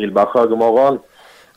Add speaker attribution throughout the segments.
Speaker 1: Wilbacher, god morgon.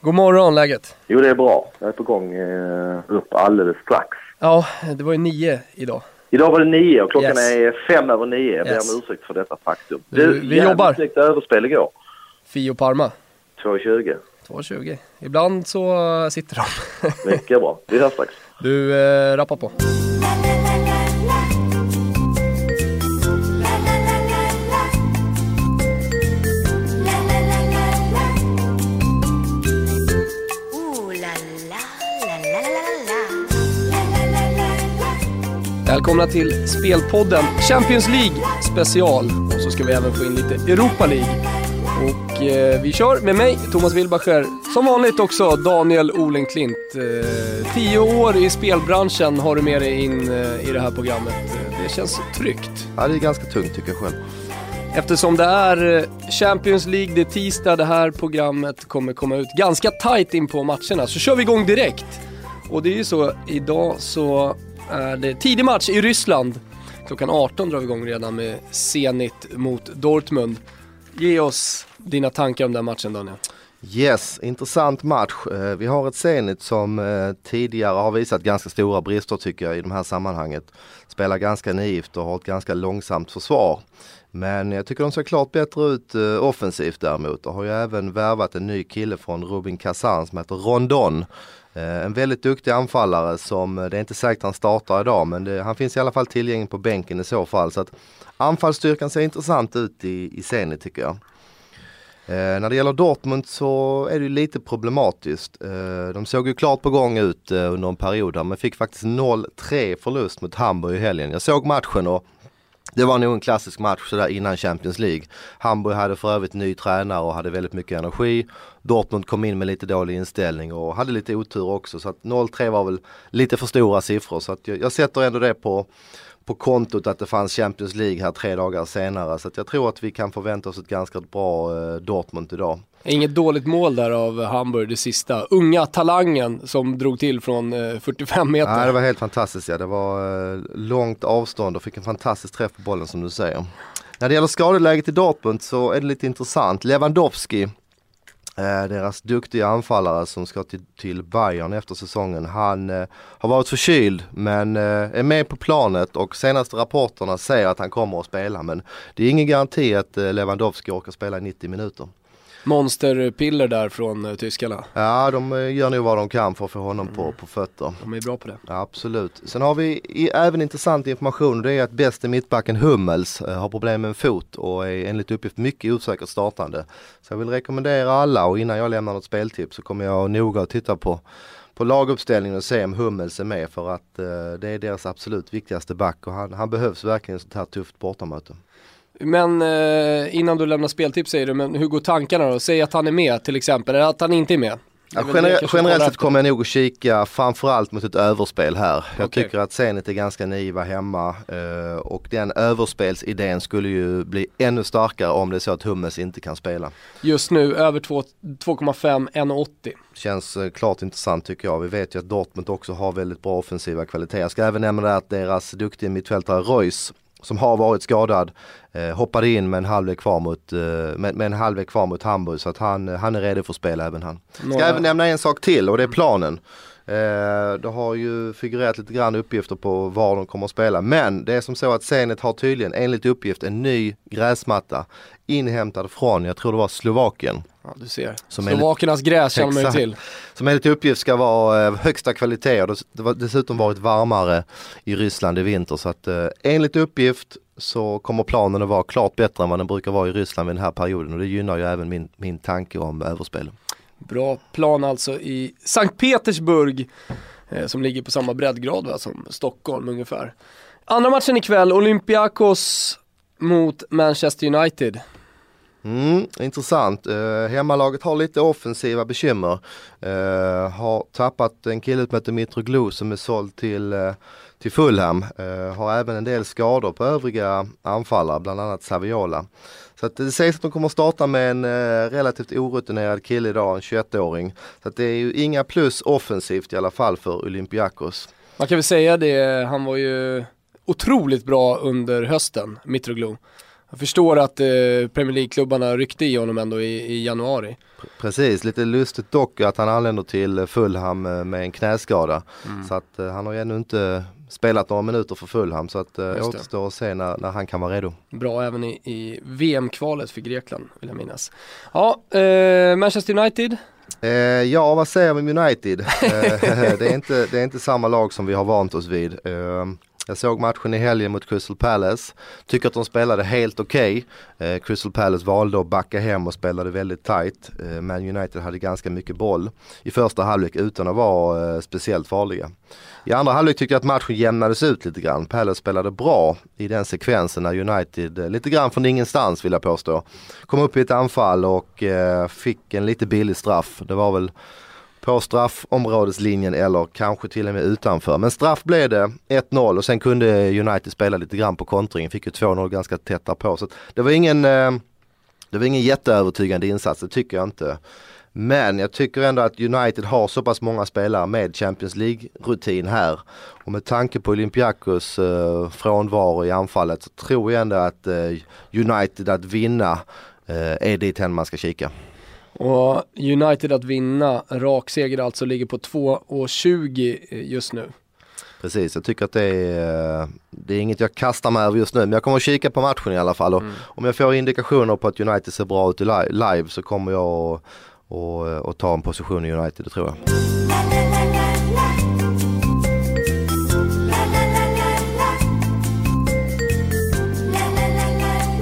Speaker 2: God morgon, läget?
Speaker 1: Jo, det är bra. Jag är på gång eh, upp alldeles strax.
Speaker 2: Ja, det var ju nio idag.
Speaker 1: Idag var det nio och klockan
Speaker 2: Yes.
Speaker 1: är fem över nio. Jag ber
Speaker 2: Yes.
Speaker 1: om ursäkt för detta faktum.
Speaker 2: Du, vi
Speaker 1: jävligt
Speaker 2: jobbar.
Speaker 1: snyggt överspel igår.
Speaker 2: Fio Parma,
Speaker 1: 2.20.
Speaker 2: 2.20. Ibland så sitter de.
Speaker 1: Mycket bra. Vi hörs strax.
Speaker 2: Du, eh, rappar på. Välkomna till Spelpodden Champions League special. Och så ska vi även få in lite Europa League. Och eh, vi kör med mig, Thomas Wilbacher. Som vanligt också Daniel Olenklint. Eh, tio år i spelbranschen har du med dig in eh, i det här programmet. Eh, Det känns tryggt.
Speaker 3: Ja, det är ganska tungt tycker jag själv.
Speaker 2: Eftersom det är eh, Champions League, det är tisdag, det här programmet kommer komma ut ganska tight in på matcherna. Så kör vi igång direkt. Och det är ju så, idag så är det tidig match i Ryssland. Klockan 18 drar vi igång redan med Zenit mot Dortmund. Ge oss dina tankar om den matchen Daniel.
Speaker 3: Yes, intressant match. Eh, vi har ett Zenit som eh, tidigare har visat ganska stora brister tycker jag i de här sammanhanget. Spelar ganska naivt och har ett ganska långsamt försvar. Men jag tycker de ser klart bättre ut eh, offensivt däremot och har ju även värvat en ny kille från Rubin Kazan som heter Rondon. Eh, en väldigt duktig anfallare som, eh, det är inte säkert han startar idag men det, han finns i alla fall tillgänglig på bänken i så fall. Så att anfallsstyrkan ser intressant ut i, i Zenit tycker jag. Eh, när det gäller Dortmund så är det ju lite problematiskt. Eh, de såg ju klart på gång ut eh, under en period här, men fick faktiskt 0-3 förlust mot Hamburg i helgen. Jag såg matchen och det var nog en klassisk match sådär innan Champions League. Hamburg hade för övrigt ny tränare och hade väldigt mycket energi. Dortmund kom in med lite dålig inställning och hade lite otur också så att 0-3 var väl lite för stora siffror så att jag, jag sätter ändå det på på kontot att det fanns Champions League här tre dagar senare så att jag tror att vi kan förvänta oss ett ganska bra eh, Dortmund idag.
Speaker 2: Inget dåligt mål där av Hamburg, det sista. Unga talangen som drog till från eh, 45 meter.
Speaker 3: Ja, det var helt fantastiskt ja. Det var eh, långt avstånd och fick en fantastisk träff på bollen som du säger. När det gäller skadeläget i Dortmund så är det lite intressant. Lewandowski, eh, deras duktiga anfallare som ska till, till Bayern efter säsongen. Han eh, har varit förkyld men eh, är med på planet och senaste rapporterna säger att han kommer att spela. Men det är ingen garanti att eh, Lewandowski orkar spela i 90 minuter.
Speaker 2: Monsterpiller där från eh, tyskarna.
Speaker 3: Ja, de eh, gör nog vad de kan för att få honom på, på fötter.
Speaker 2: De är bra på det.
Speaker 3: Ja, absolut. Sen har vi i, även intressant information. Det är att bäste mittbacken Hummels eh, har problem med en fot och är enligt uppgift mycket osäkert startande. Så jag vill rekommendera alla och innan jag lämnar något speltips så kommer jag noga att titta på på laguppställningen och se om Hummels är med för att eh, det är deras absolut viktigaste back och han, han behövs verkligen i ett sånt här tufft bortamöte.
Speaker 2: Men eh, innan du lämnar speltips säger du, men hur går tankarna då? Säg att han är med till exempel, eller att han inte är med.
Speaker 3: Ja, generellt sett
Speaker 2: efter.
Speaker 3: kommer jag nog att kika framförallt mot ett överspel här. Jag tycker att Zenit är ganska naiva hemma eh, och den överspelsidén skulle ju bli ännu starkare om det är så att Hummels inte kan spela.
Speaker 2: Just nu över två- 2,5, 1,80.
Speaker 3: Känns eh, klart intressant tycker jag. Vi vet ju att Dortmund också har väldigt bra offensiva kvaliteter. Jag ska även nämna det att deras duktiga mittfältare Reus som har varit skadad eh, hoppade in med en halvlek kvar mot, eh, med, med en halvlek kvar mot Hamburg så att han, han är redo för att spela även han. Ska
Speaker 2: Några-
Speaker 3: även nämna en sak till och det är planen. Eh, det har ju figurerat lite grann uppgifter på var de kommer att spela. Men det är som så att Zenit har tydligen enligt uppgift en ny gräsmatta inhämtad från, jag tror det var Slovakien.
Speaker 2: Ja, du ser.
Speaker 3: Som
Speaker 2: Slovakernas gräs känner man ju till.
Speaker 3: Som enligt uppgift ska vara eh, högsta kvalitet och det har dessutom varit varmare i Ryssland i vinter så att eh, enligt uppgift så kommer planen att vara klart bättre än vad den brukar vara i Ryssland vid den här perioden och det gynnar ju även min, min tanke om överspel.
Speaker 2: Bra plan alltså i Sankt Petersburg, eh, som ligger på samma breddgrad va, som Stockholm ungefär. Andra matchen ikväll, Olympiakos mot Manchester United.
Speaker 3: Mm, intressant. Eh, hemmalaget har lite offensiva bekymmer. Eh, har tappat en kille som heter Mitroglou som är såld till, eh, till Fulham. Eh, har även en del skador på övriga anfallare, bland annat Saviola. Så att det sägs att de kommer starta med en eh, relativt orutinerad kille idag, en 21-åring. Så att det är ju inga plus offensivt i alla fall för Olympiakos.
Speaker 2: Man kan väl säga det, han var ju otroligt bra under hösten, Mitroglou. Jag förstår att eh, Premier League-klubbarna ryckte i honom ändå i, i januari.
Speaker 3: Precis, lite lustigt dock att han anländer till Fulham eh, med en knäskada. Mm. Så att eh, han har ju ännu inte spelat några minuter för Fulham så att det återstår att se när, när han kan vara redo.
Speaker 2: Bra även i, i VM-kvalet för Grekland vill jag minnas. Ja, eh, Manchester United.
Speaker 3: Eh, ja, vad säger vi om United? det, är inte, det är inte samma lag som vi har vant oss vid. Jag såg matchen i helgen mot Crystal Palace. Tycker att de spelade helt okej. Okay. Eh, Crystal Palace valde att backa hem och spelade väldigt tight. Eh, Man United hade ganska mycket boll i första halvlek utan att vara eh, speciellt farliga. I andra halvlek tyckte jag att matchen jämnades ut lite grann. Palace spelade bra i den sekvensen när United, eh, lite grann från ingenstans vill jag påstå, kom upp i ett anfall och eh, fick en lite billig straff. Det var väl på straffområdeslinjen eller kanske till och med utanför. Men straff blev det 1-0 och sen kunde United spela lite grann på kontringen. Fick ju 2-0 ganska tätt på. Så det var ingen eh, det var ingen jätteövertygande insats, det tycker jag inte. Men jag tycker ändå att United har så pass många spelare med Champions League-rutin här. Och med tanke på Olympiakos eh, frånvaro i anfallet så tror jag ändå att eh, United att vinna eh, är dit man ska kika.
Speaker 2: Och United att vinna, rak seger alltså, ligger på 2,20 just nu.
Speaker 3: Precis, jag tycker att det är, det är inget jag kastar mig över just nu men jag kommer att kika på matchen i alla fall och mm. om jag får indikationer på att United ser bra ut live så kommer jag att och, och ta en position i United, det tror jag.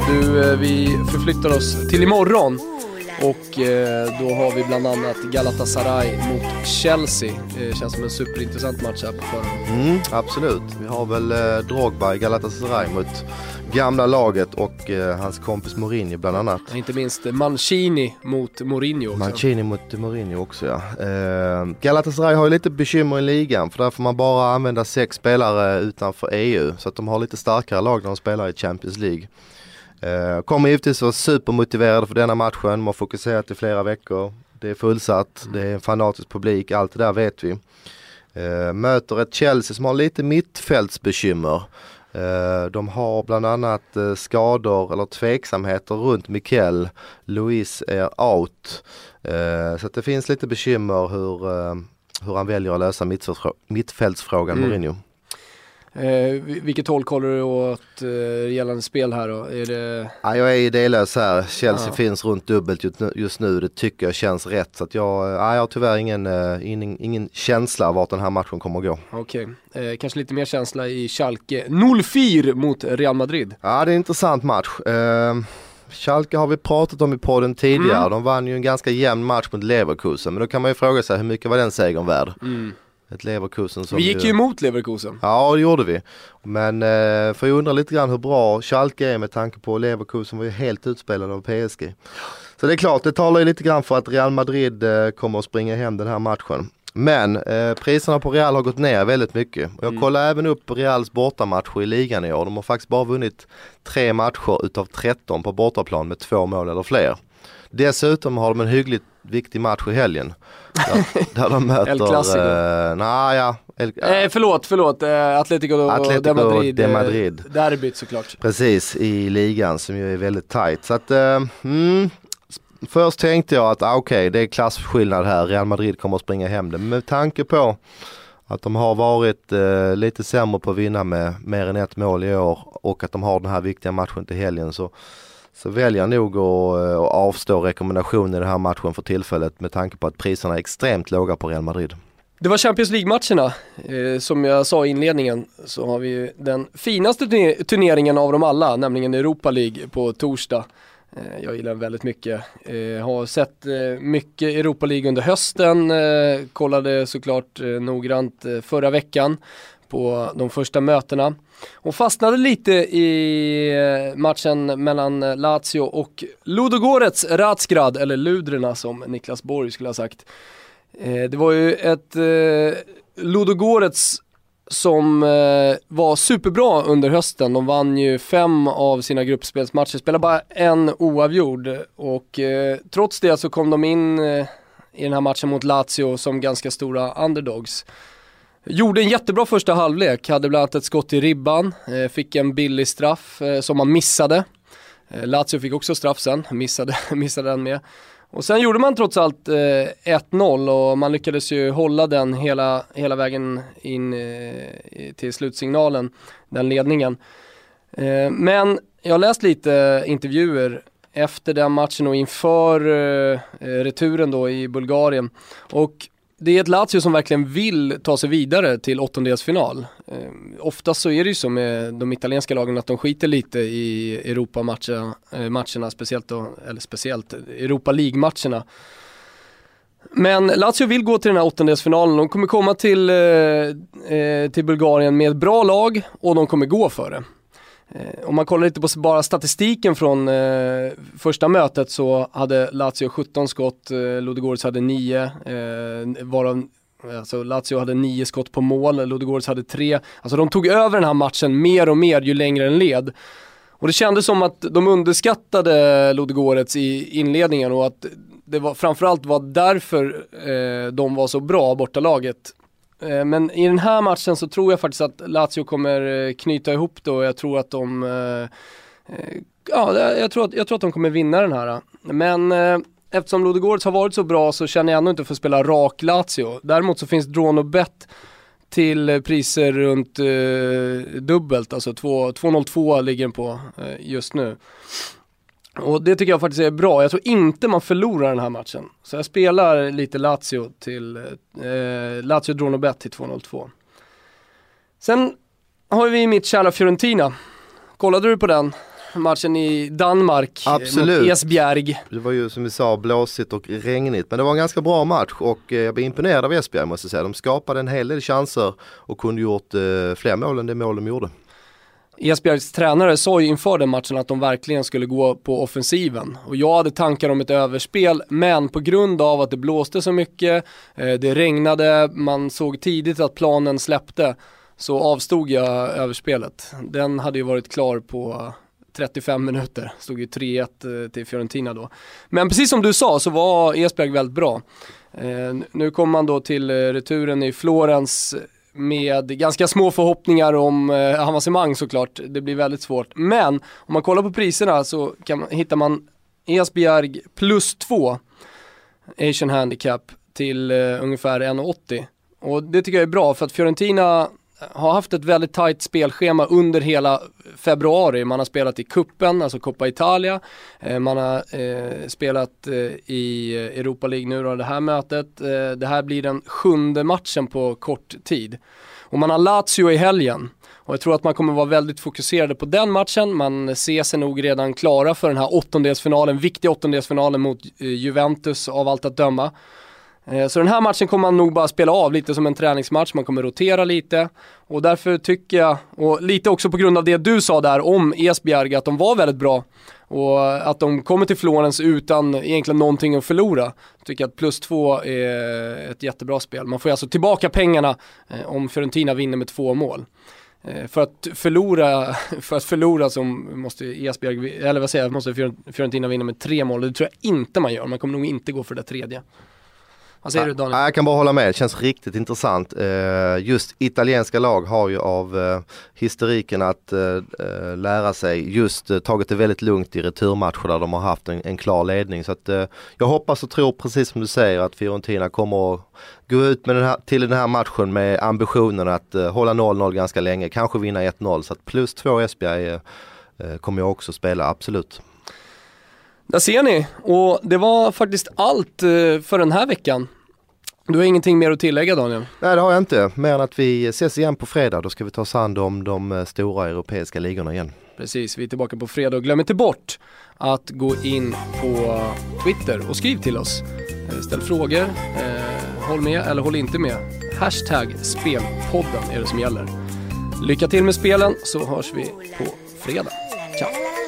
Speaker 2: Du, eh, vi förflyttar oss till imorgon. Och eh, då har vi bland annat Galatasaray mot Chelsea. Det känns som en superintressant match här på förhand.
Speaker 3: Mm, absolut. Vi har väl eh, Drogba i Galatasaray mot gamla laget och eh, hans kompis Mourinho bland annat.
Speaker 2: Inte minst Mancini mot Mourinho också.
Speaker 3: Mancini mot Mourinho också ja. Eh, Galatasaray har ju lite bekymmer i ligan för där får man bara använda sex spelare utanför EU. Så att de har lite starkare lag när de spelar i Champions League. Eh, kommer givetvis vara supermotiverade för denna matchen. De har fokuserat i flera veckor. Det är fullsatt, det är en fanatisk publik, allt det där vet vi. Eh, möter ett Chelsea som har lite mittfältsbekymmer. Eh, de har bland annat skador eller tveksamheter runt Mikel. Luis är out. Så det finns lite bekymmer hur, hur han väljer att lösa mittfältsfrågan mm. Mourinho.
Speaker 2: Eh, vilket håll kollar du åt eh, gällande spel här då? Är det...
Speaker 3: ja, jag är idélös här. Chelsea ja. finns runt dubbelt just nu. Det tycker jag känns rätt. Så att jag, ja, jag har tyvärr ingen, uh, ingen, ingen känsla vart den här matchen kommer att gå.
Speaker 2: Okej, okay. eh, kanske lite mer känsla i Schalke 04 mot Real Madrid.
Speaker 3: Ja, det är en intressant match. Eh, Schalke har vi pratat om i podden tidigare. Mm. De vann ju en ganska jämn match mot Leverkusen. Men då kan man ju fråga sig hur mycket var den segern värd? Mm.
Speaker 2: Ett Leverkusen som Vi gick ju emot Leverkusen.
Speaker 3: Ja det gjorde vi. Men eh, för jag undrar lite grann hur bra Schalke är med tanke på Leverkusen var ju helt utspelad av PSG. Så det är klart, det talar ju lite grann för att Real Madrid eh, kommer att springa hem den här matchen. Men eh, priserna på Real har gått ner väldigt mycket. Jag mm. kollar även upp Reals bortamatcher i ligan i år. De har faktiskt bara vunnit tre matcher utav 13 på bortaplan med två mål eller fler. Dessutom har de en hyggligt viktig match i helgen. Där, där de möter... El
Speaker 2: Clasico.
Speaker 3: Eh, nah, ja,
Speaker 2: El, eh, förlåt, förlåt. Eh, Atletico,
Speaker 3: Atletico de Madrid. De Madrid.
Speaker 2: Eh, derbyt såklart.
Speaker 3: Precis, i ligan som ju är väldigt tight. Så att, eh, mm, först tänkte jag att ah, okej, okay, det är klassskillnad här. Real Madrid kommer att springa hem det. Men med tanke på att de har varit eh, lite sämre på att vinna med mer än ett mål i år och att de har den här viktiga matchen till helgen så så väljer jag nog att, eh, att avstå rekommendationen i den här matchen för tillfället med tanke på att priserna är extremt låga på Real Madrid.
Speaker 2: Det var Champions League-matcherna. Eh, som jag sa i inledningen så har vi den finaste turneringen av dem alla, nämligen Europa League på torsdag. Eh, jag gillar den väldigt mycket. Eh, har sett eh, mycket Europa League under hösten, eh, kollade såklart noggrant förra veckan på de första mötena. Hon fastnade lite i matchen mellan Lazio och Ludogorets Ratsgrad, eller Ludrena som Niklas Borg skulle ha sagt. Eh, det var ju ett eh, Ludogorets som eh, var superbra under hösten. De vann ju fem av sina gruppspelsmatcher, spelade bara en oavgjord och trots det så kom de in i den här matchen mot Lazio som ganska stora underdogs. Gjorde en jättebra första halvlek, hade bland annat ett skott i ribban, eh, fick en billig straff eh, som man missade. Eh, Lazio fick också straff sen, missade, missade den med. Och sen gjorde man trots allt 1-0 och man lyckades ju hålla den hela, hela vägen in till slutsignalen, den ledningen. Men jag har läst lite intervjuer efter den matchen och inför returen då i Bulgarien. Och det är ett Lazio som verkligen vill ta sig vidare till åttondelsfinal. Eh, oftast så är det ju så med de italienska lagen att de skiter lite i Europamatcherna, eh, matcherna, speciellt då, eller speciellt Europa League-matcherna. Men Lazio vill gå till den här åttondelsfinalen, de kommer komma till, eh, eh till Bulgarien med ett bra lag och de kommer gå för det. Eh, om man kollar lite på bara statistiken från eh, första mötet så hade Lazio 17 skott, eh, Ludogorets hade 9, eh, varav Alltså Lazio hade 9 skott på mål, Ludogorets hade 3. Alltså de tog över den här matchen mer och mer ju längre den led. Och det kändes som att de underskattade Ludogorets i inledningen och att det var framförallt var därför eh, de var så bra, bortalaget. Eh, men i den här matchen så tror jag faktiskt att Lazio kommer eh, knyta ihop det och jag tror att de eh, Ja, jag tror, att, jag tror att de kommer vinna den här. Men eftersom Ludogorets har varit så bra så känner jag ändå inte för att spela rak Lazio. Däremot så finns Drawn och Bet till priser runt eh, dubbelt, alltså 2,02 ligger den på eh, just nu. Och det tycker jag faktiskt är bra. Jag tror inte man förlorar den här matchen. Så jag spelar lite Lazio till, eh, Lazio Dronobet till 2-0-2. Sen har vi mitt kära Fiorentina. Kollade du på den? Matchen i Danmark
Speaker 3: Absolut.
Speaker 2: mot Esbjerg.
Speaker 3: Det var ju som vi sa blåsigt och regnigt men det var en ganska bra match och eh, jag blev imponerad av Esbjerg måste jag säga. De skapade en hel del chanser och kunde gjort eh, fler mål än det mål de gjorde.
Speaker 2: Esbjergs tränare sa ju inför den matchen att de verkligen skulle gå på offensiven. Och jag hade tankar om ett överspel, men på grund av att det blåste så mycket, eh, det regnade, man såg tidigt att planen släppte, så avstod jag överspelet. Den hade ju varit klar på 35 minuter, stod ju 3-1 eh, till Fiorentina då. Men precis som du sa så var Esbjerg väldigt bra. Eh, nu kommer man då till returen i Florens med ganska små förhoppningar om eh, avancemang såklart. Det blir väldigt svårt. Men om man kollar på priserna så kan man, hittar man Esbjerg plus 2 Asian Handicap till eh, ungefär 1,80. Och det tycker jag är bra för att Fiorentina har haft ett väldigt tajt spelschema under hela februari. Man har spelat i kuppen, alltså Coppa Italia. Eh, man har eh, spelat eh, i Europa League nu då, det här mötet. Eh, det här blir den sjunde matchen på kort tid. Och man har Lazio i helgen. Och jag tror att man kommer vara väldigt fokuserade på den matchen. Man ser sig nog redan klara för den här åttondelsfinalen, viktiga åttondelsfinalen mot eh, Juventus av allt att döma. Eh, så den här matchen kommer man nog bara spela av lite som en träningsmatch, man kommer rotera lite. Och därför tycker jag, och lite också på grund av det du sa där om Esbjerg, att de var väldigt bra. Och att de kommer till Florens utan egentligen någonting att förlora. Tycker att plus två är ett jättebra spel. Man får alltså tillbaka pengarna eh, om Fiorentina vinner med två mål. Eh, för att förlora, för att förlora så måste Esbjerg, eller vad säger jag, måste Fiorentina vinna med tre mål. Det tror jag inte man gör, man kommer nog inte gå för det tredje. Vad säger du Daniel?
Speaker 3: Jag kan bara hålla med, det känns riktigt intressant. Eh, just italienska lag har ju av eh, historiken att eh, lära sig just tagit det väldigt lugnt i returmatcher där de har haft en, en klar ledning. Så att jag hoppas och tror precis som du säger att Fiorentina kommer att gå ut med den här, till den här matchen med ambitionen att hålla 0-0 ganska länge, kanske vinna 1-0. Så att plus två Esbjerg kommer jag också spela, absolut.
Speaker 2: Där ser ni, och det var faktiskt allt för den här veckan. Du har ingenting mer att tillägga Daniel?
Speaker 3: Nej det har jag inte, mer än att vi ses igen på fredag. Då ska vi ta oss an om de eh, stora europeiska ligorna igen.
Speaker 2: Precis, vi är tillbaka på fredag och glöm inte bort att gå in på Twitter och skriv till oss. Eh, ställ frågor, eh, håll med eller håll inte med. Hashtag spelpodden är det som gäller. Lycka till med spelen så hörs vi på fredag. Ciao!